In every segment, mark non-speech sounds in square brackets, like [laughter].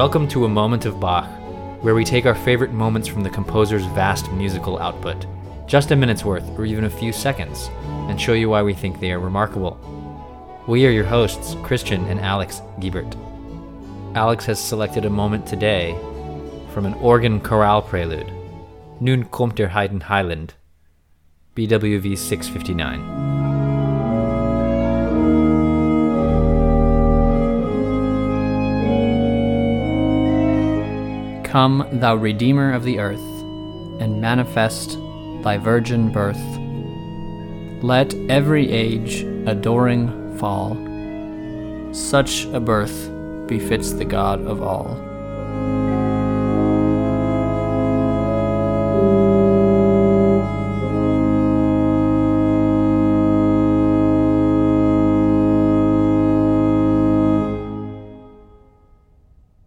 Welcome to A Moment of Bach, where we take our favorite moments from the composer's vast musical output, just a minute's worth or even a few seconds, and show you why we think they are remarkable. We are your hosts, Christian and Alex Giebert. Alex has selected a moment today from an organ chorale prelude, Nun kommt der Heiden Heiland, BWV 659. Come, thou Redeemer of the earth, and manifest thy virgin birth. Let every age adoring fall. Such a birth befits the God of all.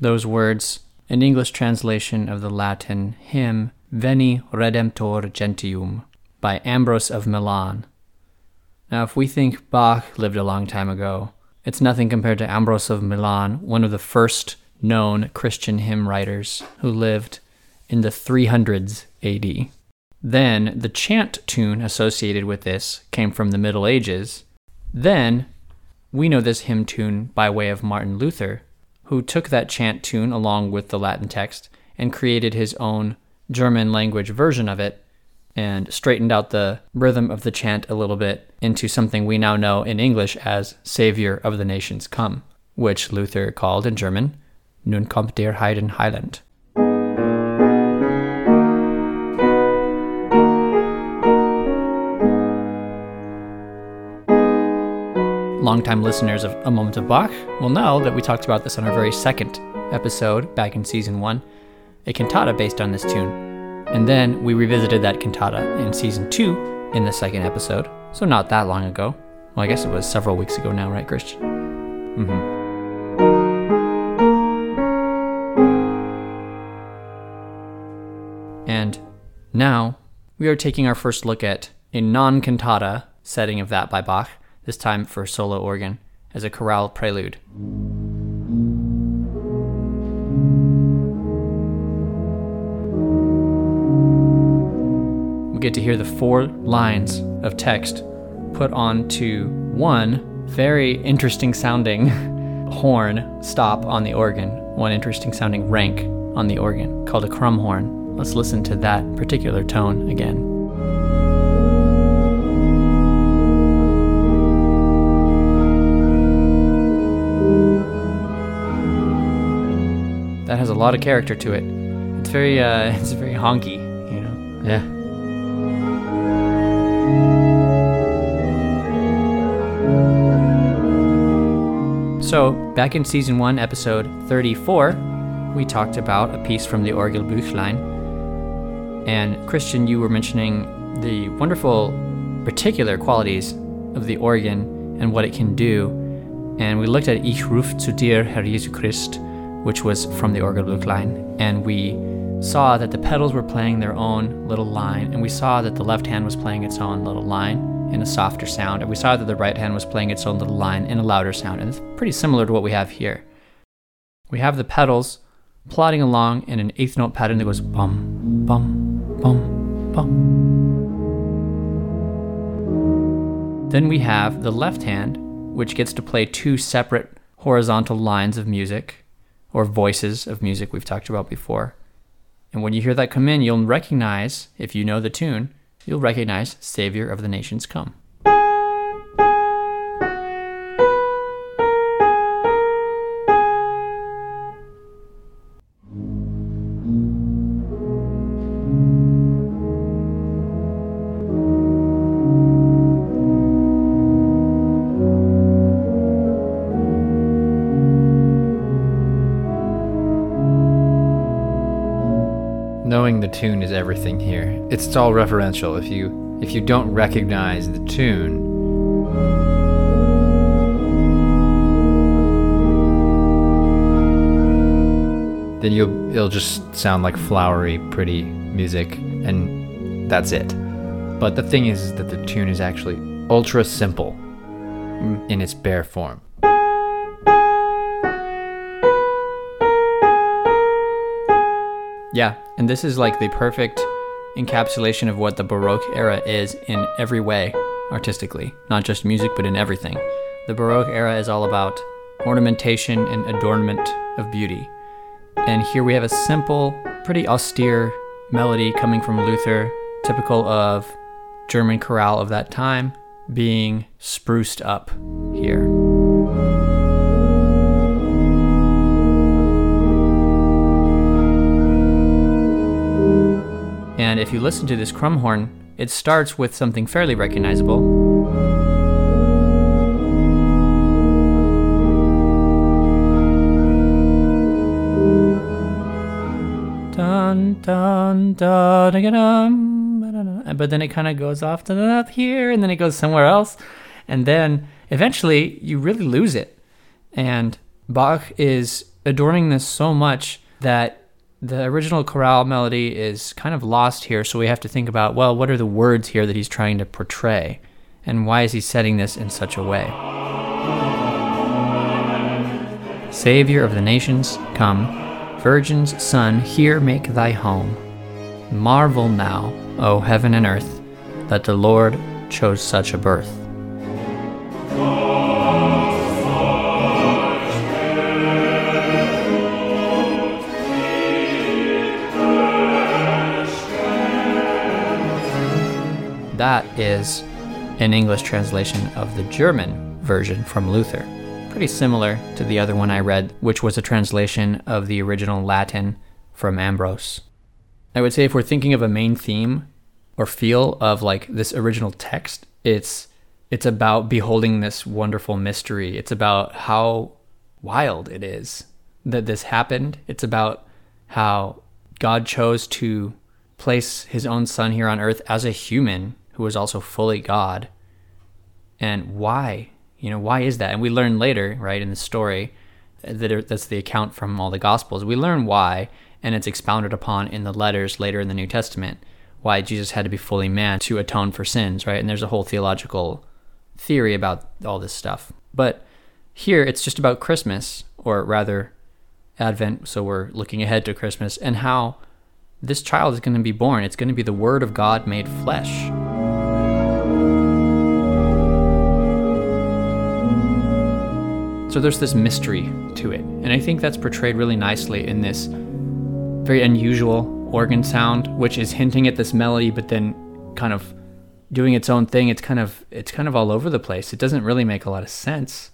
Those words, an English translation of the Latin hymn Veni Redemptor Gentium by Ambrose of Milan. Now, if we think Bach lived a long time ago, it's nothing compared to Ambrose of Milan, one of the first known Christian hymn writers who lived in the 300s AD. Then the chant tune associated with this came from the Middle Ages. Then we know this hymn tune by way of Martin Luther, who took that chant tune along with the Latin text and created his own German language version of it and straightened out the rhythm of the chant a little bit into something we now know in English as Savior of the Nations Come, which Luther called in German Nun kommt der Heiden Heiland. Longtime listeners of A Moment of Bach will know that we talked about this on our very second episode back in season one, a cantata based on this tune. And then we revisited that cantata in season two in the second episode, so not that long ago. Well, I guess it was several weeks ago now, right, Christian? Mm-hmm. And now we are taking our first look at a non cantata setting of that by Bach, this time for solo organ, as a chorale prelude. We get to hear the four lines of text put onto one very interesting sounding [laughs] horn stop on the organ, one interesting sounding rank on the organ called a crumhorn. Let's listen to that particular tone again. That has a lot of character to it. It's very uh [laughs] it's very honky, you know. Yeah. So, back in season 1, episode 34, we talked about a piece from the Orgelbuchlein. And Christian, you were mentioning the wonderful particular qualities of the organ and what it can do. And we looked at Ich ruf zu dir, Herr Jesu Christ, which was from the Orgelbuchlein. And we saw that the pedals were playing their own little line, and we saw that the left hand was playing its own little line in a softer sound, and we saw that the right hand was playing its own little line in a louder sound, and it's pretty similar to what we have here. We have the pedals plodding along in an eighth note pattern that goes bum, bum, bum, bum. Then we have the left hand, which gets to play two separate horizontal lines of music, or voices of music we've talked about before. And when you hear that come in, you'll recognize, if you know the tune, you'll recognize Savior of the Nations Come. Tune is everything here. It's all referential. If you if you don't recognize the tune, then you'll it'll just sound like flowery, pretty music, and that's it. But the thing is, is that the tune is actually ultra simple hmm. in its bare form. Yeah, and this is like the perfect encapsulation of what the Baroque era is in every way, artistically, not just music, but in everything. The Baroque era is all about ornamentation and adornment of beauty. And here we have a simple, pretty austere melody coming from Luther, typical of German chorale of that time, being spruced up here. If you listen to this crumhorn, it starts with something fairly recognizable. Dun, dun, dun, but then it kind of goes off to the up here, and then it goes somewhere else, and then eventually you really lose it. And Bach is adorning this so much that the original chorale melody is kind of lost here, so we have to think about well, what are the words here that he's trying to portray, and why is he setting this in such a way? Savior of the nations, come. Virgin's Son, here make thy home. Marvel now, O heaven and earth, that the Lord chose such a birth. That is an English translation of the German version from Luther. Pretty similar to the other one I read, which was a translation of the original Latin from Ambrose. I would say if we're thinking of a main theme or feel of like this original text, it's it's about beholding this wonderful mystery. It's about how wild it is that this happened. It's about how God chose to place his own son here on earth as a human who was also fully God. And why? You know, why is that? And we learn later, right, in the story, that that's the account from all the Gospels. We learn why, and it's expounded upon in the letters later in the New Testament, why Jesus had to be fully man to atone for sins, right? And there's a whole theological theory about all this stuff. But here it's just about Christmas, or rather, Advent, so we're looking ahead to Christmas, and how this child is going to be born. It's going to be the Word of God made flesh. So there's this mystery to it. And I think that's portrayed really nicely in this very unusual organ sound, which is hinting at this melody, but then kind of doing its own thing. It's kind of it's kind of all over the place. It doesn't really make a lot of sense.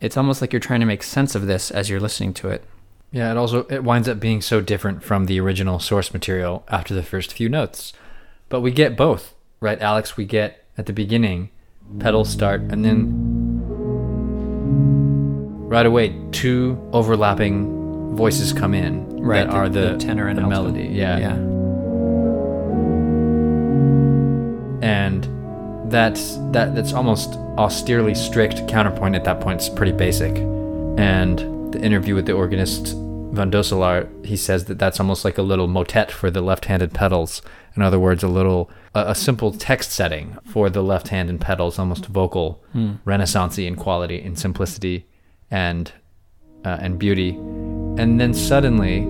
It's almost like you're trying to make sense of this as you're listening to it. Yeah, it also it winds up being so different from the original source material after the first few notes. But we get both, right, Alex? We get at the beginning pedals start and then right away two overlapping voices come in Right, that the- are the, the tenor and the alto. melody. Yeah. Yeah. And that's that that's almost austerely strict counterpoint at that point. It's pretty basic. And the interview with the organist Van Doeselaar, he says that that's almost like a little motet for the left-handed pedals. In other words, a little a, a simple text setting for the left hand and pedals, almost vocal, hmm. renaissancey in quality, in simplicity, and uh, and beauty. And then suddenly,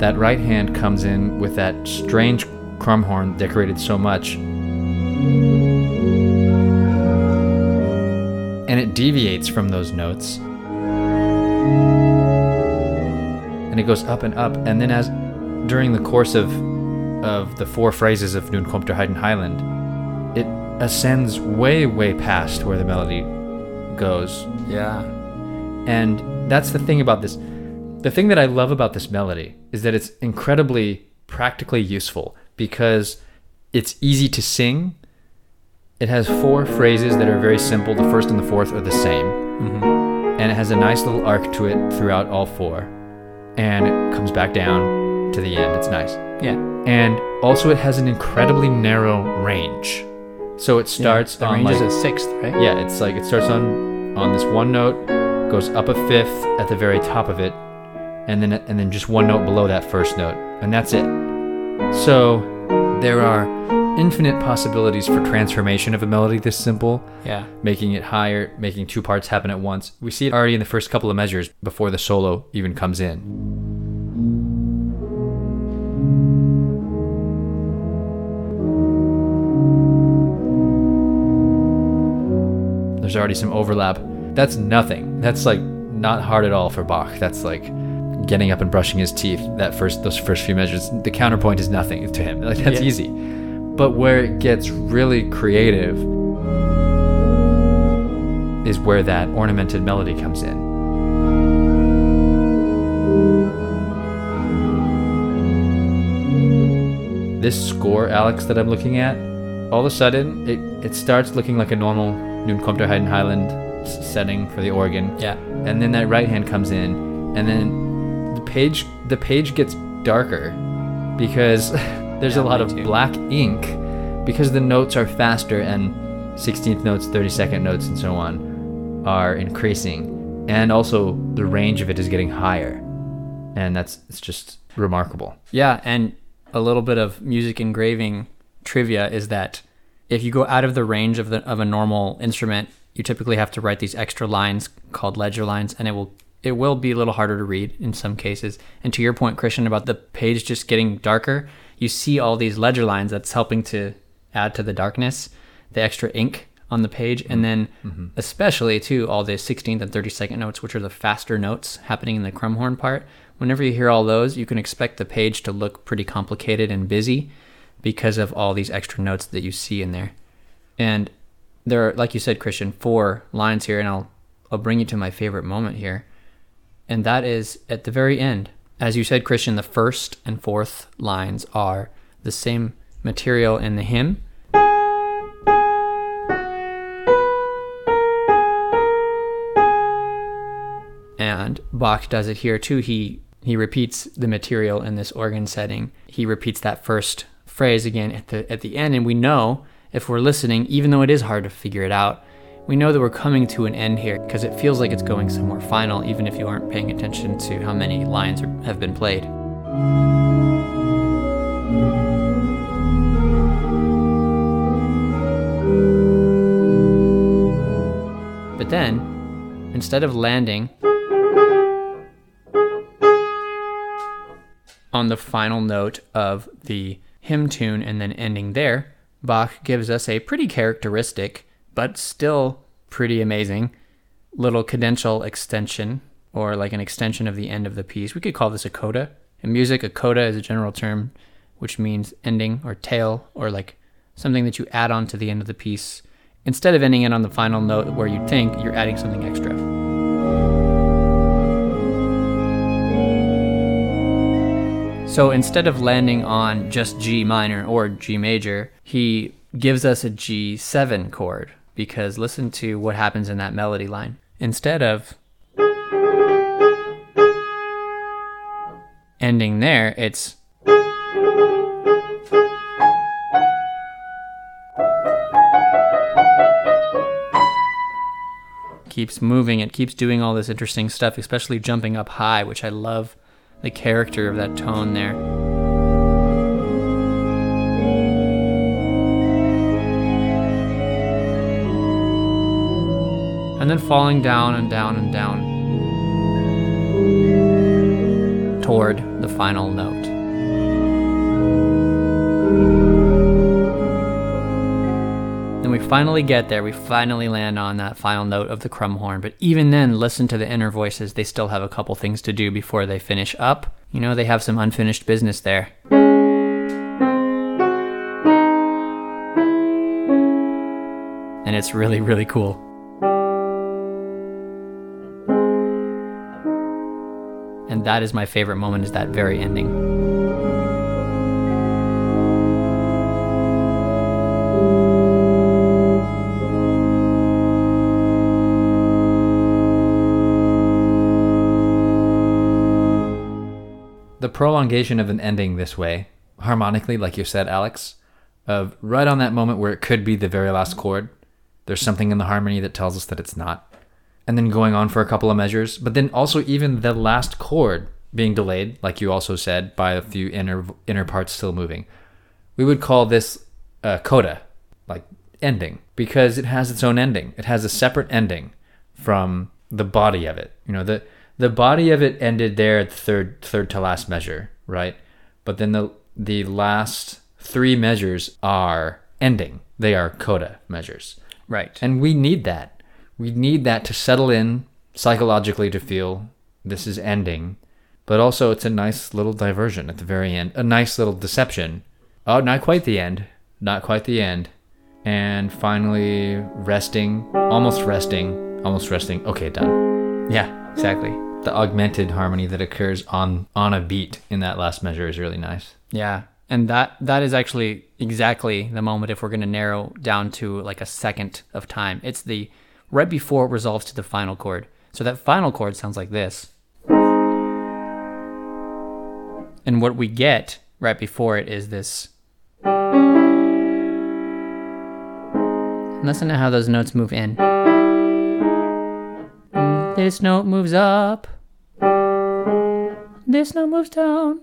that right hand comes in with that strange crumhorn decorated so much. And it deviates from those notes. And it goes up and up. And then, as during the course of, of the four phrases of Nun kommt der Heiden Heiland, ascends way, way past where the melody goes. Yeah. And that's the thing about this. The thing that I love about this melody is that it's incredibly practically useful because it's easy to sing. It has four phrases that are very simple. The first and the fourth are the same. Mm-hmm. And it has a nice little arc to it throughout all four. And it comes back down to the end. It's nice. Yeah. And also, it has an incredibly narrow range. So it starts the on range like is a sixth, right? yeah, it's like it starts on on this one note, goes up a fifth at the very top of it, and then and then just one note below that first note, and that's it. So there are infinite possibilities for transformation of a melody this simple, Yeah. making it higher, making two parts happen at once. We see it already in the first couple of measures before the solo even comes in. There's already some overlap. That's nothing. That's like not hard at all for Bach. That's like getting up and brushing his teeth. That first those first few measures, the counterpoint is nothing to him. Like that's Yeah. easy. But where it gets really creative is where that ornamented melody comes in. This score, Alex, that I'm looking at, all of a sudden it, it starts looking like a normal Nun kommt der Heiden Heiland setting for the organ. Yeah. And then that right hand comes in, and then the page the page gets darker because [laughs] there's Yeah, a lot of too. black ink because the notes are faster and 16th notes, 32nd notes, and so on are increasing, and also the range of it is getting higher, and that's it's just remarkable. Yeah, and a little bit of music engraving trivia is that if you go out of the range of the of a normal instrument, you typically have to write these extra lines called ledger lines, and it will it will be a little harder to read in some cases. And to your point, Christian, about the page just getting darker, you see all these ledger lines that's helping to add to the darkness, the extra ink on the page, and then mm-hmm. especially too all the 16th and 32nd notes, which are the faster notes happening in the crumhorn part. Whenever you hear all those, you can expect the page to look pretty complicated and busy because of all these extra notes that you see in there. And there are, like you said, Christian, four lines here, and I'll I'll bring you to my favorite moment here, and that is at the very end. As you said, Christian, the first and fourth lines are the same material in the hymn. And Bach does it here too. He he repeats the material in this organ setting. He repeats that first phrase again at the at the end, and we know if we're listening, even though it is hard to figure it out, we know that we're coming to an end here because it feels like it's going somewhere final, even if you aren't paying attention to how many lines are, have been played. But then, instead of landing on the final note of the hymn tune and then ending there, Bach gives us a pretty characteristic, but still pretty amazing, little cadential extension, or like an extension of the end of the piece. We could call this a coda. In music, a coda is a general term which means ending or tail, or like something that you add on to the end of the piece. Instead of ending it on the final note where you think you're adding something extra. So instead of landing on just G minor or G major, he gives us a G7 chord because listen to what happens in that melody line. Instead of ending there, it's keeps moving, it keeps doing all this interesting stuff, especially jumping up high, which I love the character of that tone there. And then falling down and down and down toward the final note. Finally get there. We finally land on that final note of the crumhorn. But even then, listen to the inner voices. They still have a couple things to do before they finish up. You know, they have some unfinished business there. And it's really, really cool. And that is my favorite moment is that very ending. Prolongation of an ending this way, harmonically, like you said, Alex, of right on that moment where it could be the very last chord, there's something in the harmony that tells us that it's not. And then going on for a couple of measures, but then also even the last chord being delayed, like you also said, by a few inner inner parts still moving. We would call this uh, coda, like ending, because it has its own ending. It has a separate ending from the body of it. You know, the the body of it ended there at the third third to last measure, right? But then the the last three measures are ending. They are coda measures. Right. And we need that. We need that to settle in psychologically to feel this is ending. But also, it's a nice little diversion at the very end, a nice little deception. Oh, not quite the end. Not quite the end. And finally, resting, almost resting, almost resting. Okay, done. yeah, exactly. The augmented harmony that occurs on on a beat in that last measure is really nice. Yeah. And that that is actually exactly the moment if we're going to narrow down to like a second of time. It's the right before it resolves to the final chord. So that final chord sounds like this. And what we get right before it is this. Listen to how those notes move in. This note moves up. This note moves down.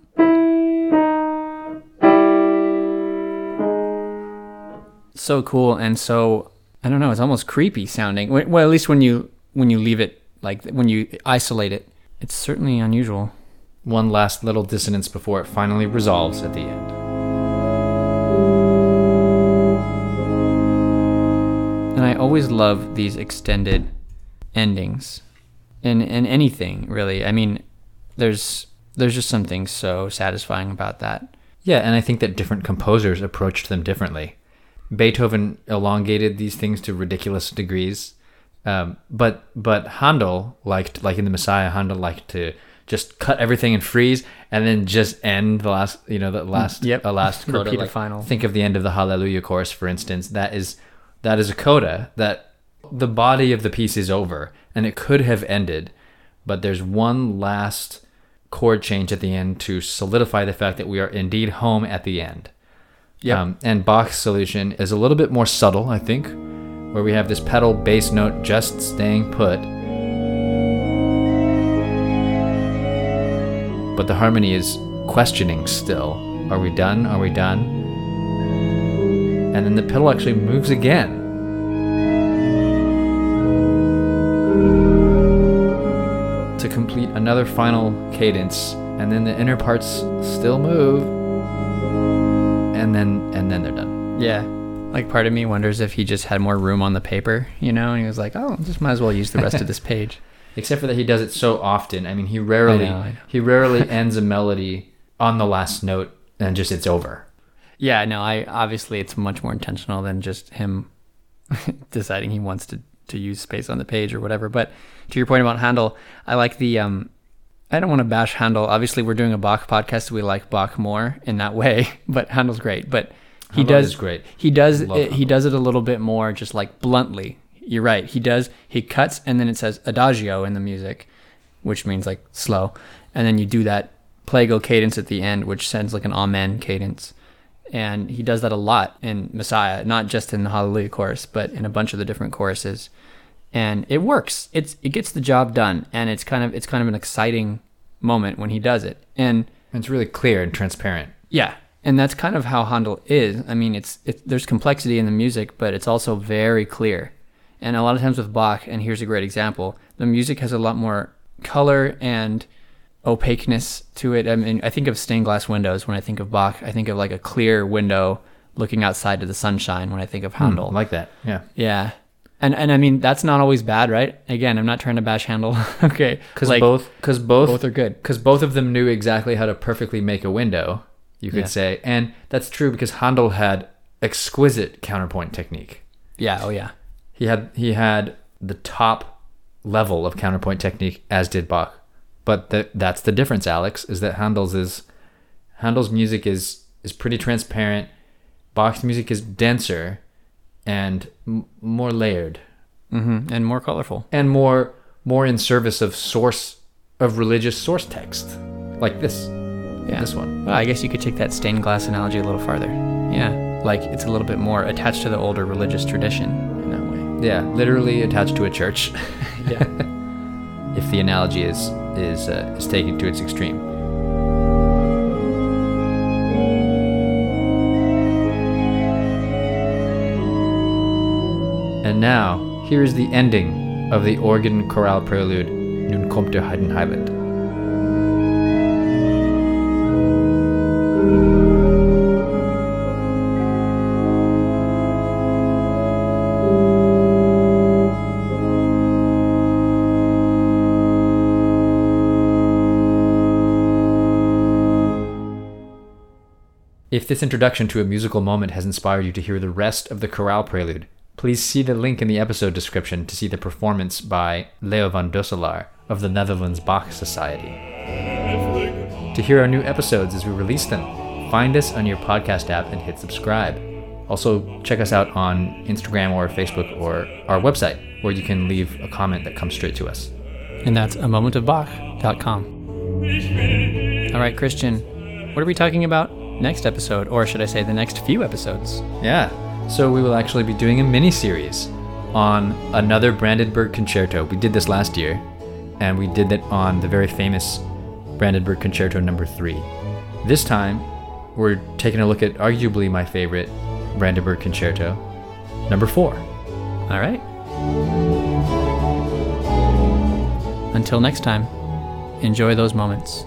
so cool and so I don't know. It's almost creepy sounding. Well, at least when you when you leave it like when you isolate it, it's certainly unusual. One last little dissonance before it finally resolves at the end. And I always love these extended endings in in anything really. I mean, there's there's just something so satisfying about that. Yeah, and I think that different composers approached them differently. Beethoven elongated these things to ridiculous degrees, um, but but Handel liked, like in the Messiah, Handel liked to just cut everything and freeze, and then just end the last, you know, the last, Yep. a last coda. Like, final. Think of the end of the Hallelujah chorus, for instance. That is that is a coda that the body of the piece is over, and it could have ended, but there's one last chord change at the end to solidify the fact that we are indeed home at the end. Yep. Um, and Bach's solution is a little bit more subtle, I think, where we have this pedal bass note just staying put. But the harmony is questioning still. Are we done? Are we done? And then the pedal actually moves again. Complete another final cadence, and then the inner parts still move, and then and then they're done. Yeah. Like part of me wonders if he just had more room on the paper, you know, and he was like, "Oh, just might as well use the rest of this [laughs] page." Except for that he does it so often. I mean, he rarely I know, I know. he rarely [laughs] ends a melody on the last note and just it's over. Yeah, no, I obviously it's much more intentional than just him [laughs] deciding he wants to to use space on the page or whatever. But to your point about Handel, I like the um I don't want to bash Handel. Obviously, we're doing a Bach podcast. So We like Bach more in that way, [laughs] but Handel's great. But he Handel does great. He does it, he does it a little bit more just like bluntly. You're right. He does he cuts and then it says adagio in the music, which means like slow. And then you do that plagal cadence at the end, which sends like an amen cadence. And he does that a lot in Messiah, not just in the Hallelujah chorus, but in a bunch of the different choruses. And it works. It's it gets the job done, and it's kind of it's kind of an exciting moment when he does it. And And it's really clear and transparent. yeah, and that's kind of how Handel is. I mean, it's it, there's complexity in the music, but it's also very clear. And a lot of times with Bach, and here's a great example, the music has a lot more color and opaqueness to it. I mean, I think of stained glass windows when I think of Bach. I think of like a clear window looking outside to the sunshine when I think of hmm, Handel. I like that. Yeah. yeah. And and I mean that's not always bad, right? Again, I'm not trying to bash Handel. [laughs] okay. Cuz Like, both cuz both both are good. cuz both of them knew exactly how to perfectly make a window, you could Yeah. say. And that's true because Handel had exquisite counterpoint technique. Yeah, oh yeah. He had he had the top level of counterpoint technique, as did Bach. But the, that's the difference, Alex, is that Handel's is Handel's music is is pretty transparent. Bach's music is denser and m- more layered hmm And more colorful. and more more in service of source of religious source text, like this Yeah. this one. Well, I guess you could take that stained glass analogy a little farther. Yeah. Like it's a little bit more attached to the older religious tradition in that way. Yeah, literally attached to a church. [laughs] [laughs] Yeah. [laughs] if the analogy is is, uh, is taken to its extreme. And now, here is the ending of the organ chorale prelude Nun kommt der Heidenheiland. If this introduction to a musical moment has inspired you to hear the rest of the chorale prelude, please see the link in the episode description to see the performance by Leo van Doeselaar of the Netherlands Bach Society. To hear our new episodes as we release them, find us on your podcast app and hit subscribe. Also, check us out on Instagram or Facebook or our website, where you can leave a comment that comes straight to us. And that's a momentofbach.com. All right, Christian, what are we talking about next episode, or should I say the next few episodes? Yeah. So we will actually be doing a mini series on another Brandenburg concerto. We did this last year, and we did it on the very famous Brandenburg Concerto number 3. This time, we're taking a look at arguably my favorite Brandenburg Concerto, number 4. All right. Until next time, enjoy those moments.